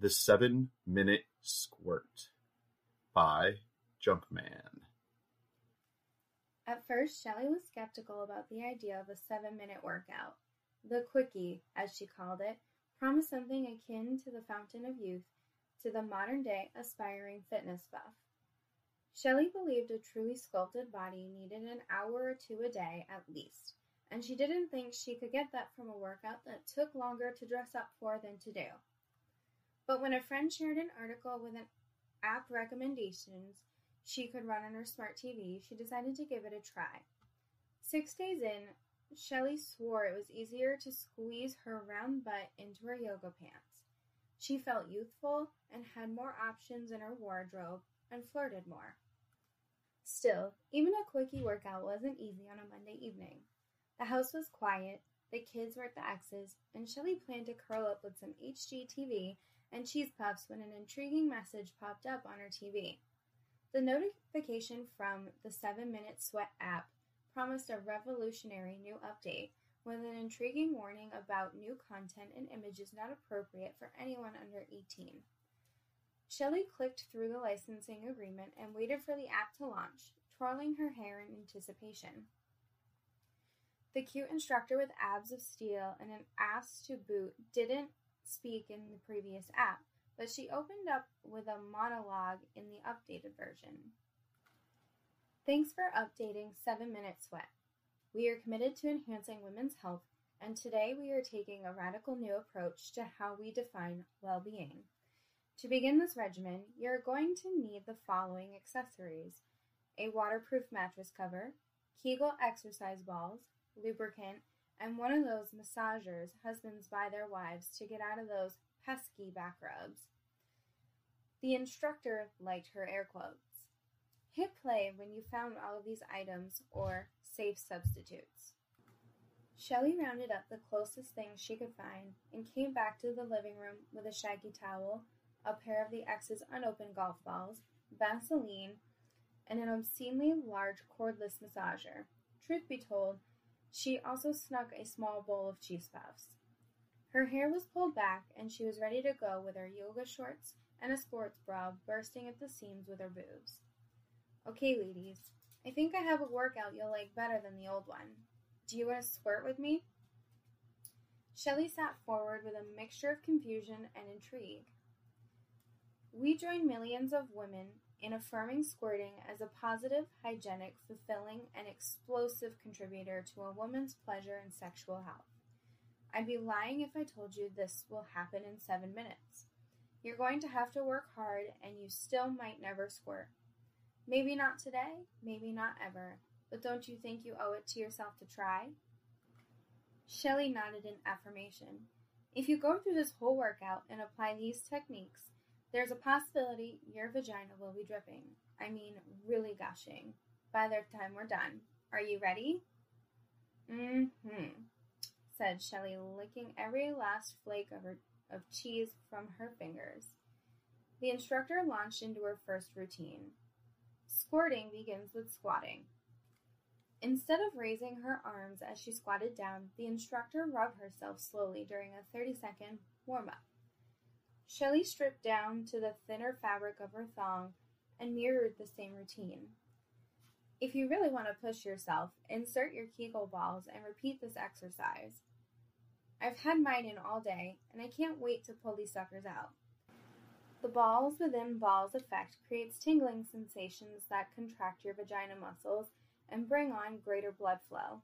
The Seven Minute Squirt by Junkman. At first, Shelley was skeptical about the idea of a seven minute workout. The quickie, as she called it, promised something akin to the fountain of youth to the modern day aspiring fitness buff. Shelley believed a truly sculpted body needed an hour or two a day at least, and she didn't think she could get that from a workout that took longer to dress up for than to do. But when a friend shared an article with an app recommendations she could run on her smart TV, she decided to give it a try. Six days in, Shelley swore it was easier to squeeze her round butt into her yoga pants. She felt youthful and had more options in her wardrobe and flirted more. Still, even a quickie workout wasn't easy on a Monday evening. The house was quiet, the kids were at the X's, and Shelley planned to curl up with some HGTV and cheese puffs when an intriguing message popped up on her TV. The notification from the 7 Minute Sweat app promised a revolutionary new update with an intriguing warning about new content and images not appropriate for anyone under 18. Shelley clicked through the licensing agreement and waited for the app to launch, twirling her hair in anticipation. The cute instructor with abs of steel and an ass to boot didn't speak in the previous app, but she opened up with a monologue in the updated version. Thanks for updating 7 Minute Sweat. We are committed to enhancing women's health, and today we are taking a radical new approach to how we define well being. To begin this regimen, you're going to need the following accessories a waterproof mattress cover, Kegel exercise balls, lubricant, and one of those massagers husbands buy their wives to get out of those pesky back rubs. The instructor liked her air quotes. Hit play when you found all of these items or safe substitutes. Shelley rounded up the closest things she could find and came back to the living room with a shaggy towel, a pair of the X's unopened golf balls, Vaseline, and an obscenely large cordless massager. Truth be told, she also snuck a small bowl of cheese puffs. Her hair was pulled back, and she was ready to go with her yoga shorts and a sports bra bursting at the seams with her boobs. Okay, ladies, I think I have a workout you'll like better than the old one. Do you want to squirt with me? Shelley sat forward with a mixture of confusion and intrigue. We join millions of women in affirming squirting as a positive, hygienic, fulfilling, and explosive contributor to a woman's pleasure and sexual health. I'd be lying if I told you this will happen in seven minutes. You're going to have to work hard, and you still might never squirt. Maybe not today, maybe not ever, but don't you think you owe it to yourself to try? Shelley nodded in affirmation. If you go through this whole workout and apply these techniques, there's a possibility your vagina will be dripping. I mean, really gushing. By the time we're done. Are you ready? Mm hmm, said Shelley, licking every last flake of, her, of cheese from her fingers. The instructor launched into her first routine. Squirting begins with squatting. Instead of raising her arms as she squatted down, the instructor rubbed herself slowly during a 30 second warm up. Shelley stripped down to the thinner fabric of her thong and mirrored the same routine. If you really want to push yourself, insert your Kegel balls and repeat this exercise. I've had mine in all day, and I can't wait to pull these suckers out. The balls within balls effect creates tingling sensations that contract your vagina muscles and bring on greater blood flow.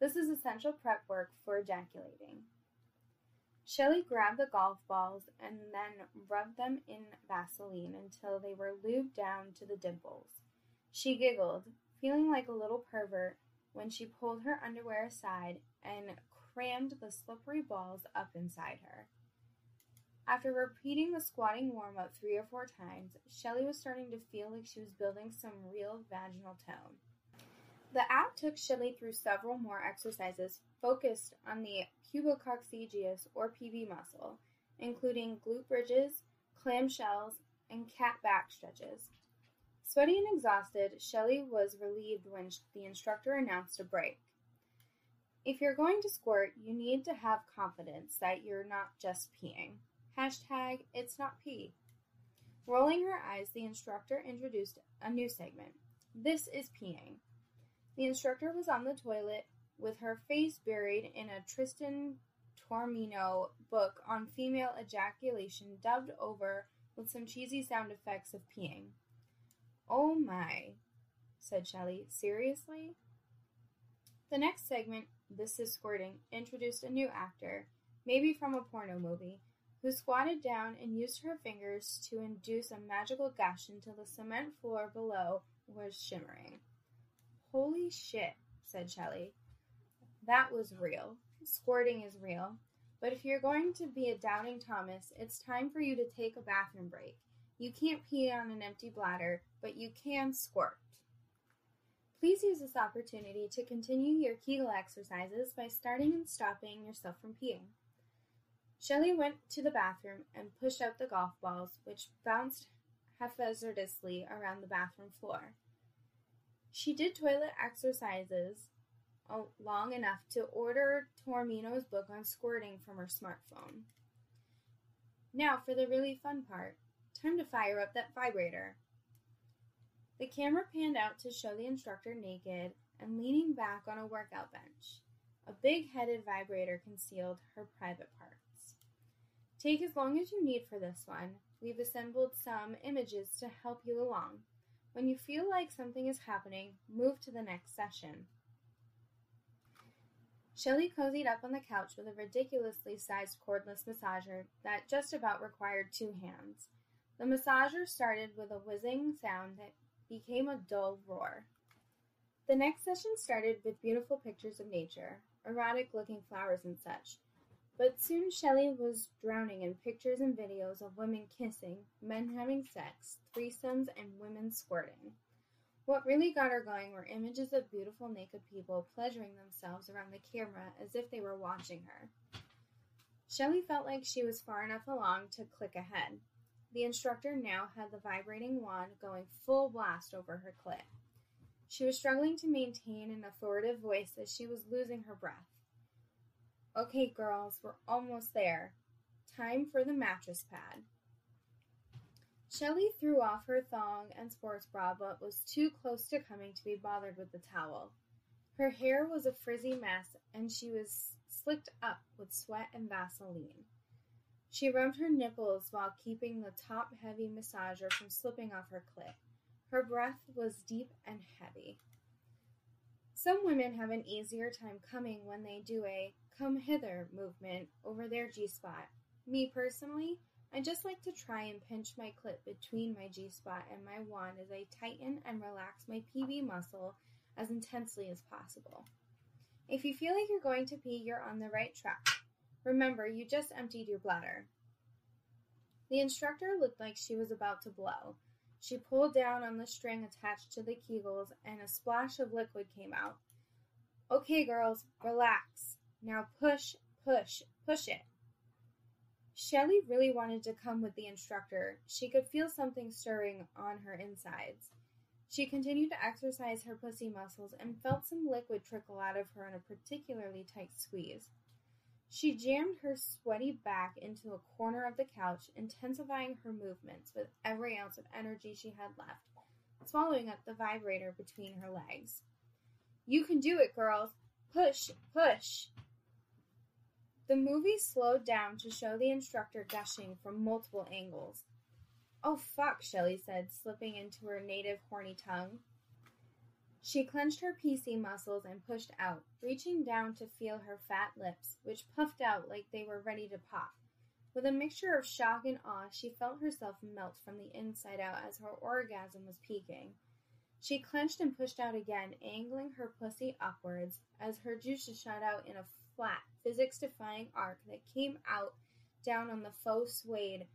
This is essential prep work for ejaculating. Shelley grabbed the golf balls and then rubbed them in Vaseline until they were lubed down to the dimples. She giggled, feeling like a little pervert when she pulled her underwear aside and crammed the slippery balls up inside her. After repeating the squatting warm up three or four times, Shelley was starting to feel like she was building some real vaginal tone. The app took Shelley through several more exercises focused on the pubococcygeus or PC muscle, including glute bridges, clamshells, and cat back stretches. Sweaty and exhausted, Shelley was relieved when the instructor announced a break. If you're going to squirt, you need to have confidence that you're not just peeing. Hashtag it's not pee. Rolling her eyes, the instructor introduced a new segment. This is peeing. The instructor was on the toilet with her face buried in a Tristan Taormino book on female ejaculation dubbed over with some cheesy sound effects of peeing. Oh my, said Shelley. Seriously? The next segment, This is Squirting, introduced a new actor, maybe from a porno movie, who squatted down and used her fingers to induce a magical gush until the cement floor below was shimmering. Holy shit, said Shelley. That was real. Squirting is real. But if you're going to be a doubting Thomas, it's time for you to take a bathroom break. You can't pee on an empty bladder, but you can squirt. Please use this opportunity to continue your Kegel exercises by starting and stopping yourself from peeing. Shelley went to the bathroom and pushed out the golf balls, which bounced haphazardly around the bathroom floor. She did toilet exercises uh, long enough to order Taormino's book on squirting from her smartphone. Now for the really fun part. Time to fire up that vibrator. The camera panned out to show the instructor naked and leaning back on a workout bench. A big headed vibrator concealed her private parts. Take as long as you need for this one. We've assembled some images to help you along. When you feel like something is happening, move to the next session. Shelley cozied up on the couch with a ridiculously sized cordless massager that just about required two hands. The massager started with a whizzing sound that became a dull roar. The next session started with beautiful pictures of nature, erotic looking flowers and such. But soon Shelley was drowning in pictures and videos of women kissing, men having sex, threesomes, and women squirting. What really got her going were images of beautiful naked people pleasuring themselves around the camera as if they were watching her. Shelley felt like she was far enough along to click ahead. The instructor now had the vibrating wand going full blast over her clit. She was struggling to maintain an authoritative voice as she was losing her breath. Okay, girls, we're almost there. Time for the mattress pad. Shelley threw off her thong and sports bra, but was too close to coming to be bothered with the towel. Her hair was a frizzy mess, and she was slicked up with sweat and Vaseline. She rubbed her nipples while keeping the top heavy massager from slipping off her clit. Her breath was deep and heavy. Some women have an easier time coming when they do a come hither movement over their G spot. Me personally, I just like to try and pinch my clit between my G spot and my wand as I tighten and relax my PC muscle as intensely as possible. If you feel like you're going to pee, you're on the right track. Remember, you just emptied your bladder. The instructor looked like she was about to blow. She pulled down on the string attached to the kegels, and a splash of liquid came out. Okay, girls, relax. Now push, push, push it. Shelley really wanted to come with the instructor. She could feel something stirring on her insides. She continued to exercise her pussy muscles and felt some liquid trickle out of her in a particularly tight squeeze. She jammed her sweaty back into a corner of the couch, intensifying her movements with every ounce of energy she had left, swallowing up the vibrator between her legs. You can do it, girls! Push, push! The movie slowed down to show the instructor gushing from multiple angles. Oh fuck, Shelley said, slipping into her native horny tongue. She clenched her PC muscles and pushed out, reaching down to feel her fat lips, which puffed out like they were ready to pop. With a mixture of shock and awe, she felt herself melt from the inside out as her orgasm was peaking. She clenched and pushed out again, angling her pussy upwards as her juices shot out in a flat, physics defying arc that came out down on the faux suede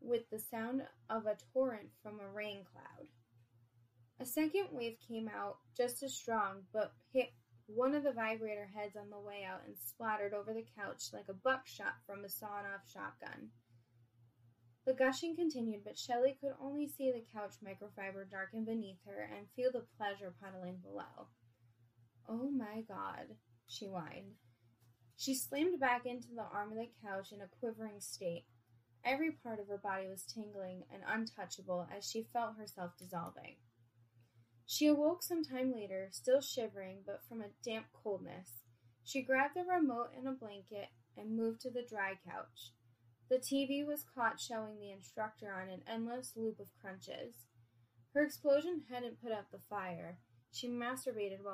with the sound of a torrent from a rain cloud. A second wave came out just as strong, but hit one of the vibrator heads on the way out and splattered over the couch like a buckshot from a sawn off shotgun. The gushing continued, but Shelley could only see the couch microfiber darken beneath her and feel the pleasure puddling below. Oh my god, she whined. She slammed back into the arm of the couch in a quivering state. Every part of her body was tingling and untouchable as she felt herself dissolving. She awoke some time later, still shivering, but from a damp coldness. She grabbed the remote and a blanket and moved to the dry couch. The TV was caught showing the instructor on an endless loop of crunches. Her explosion hadn't put out the fire. She masturbated while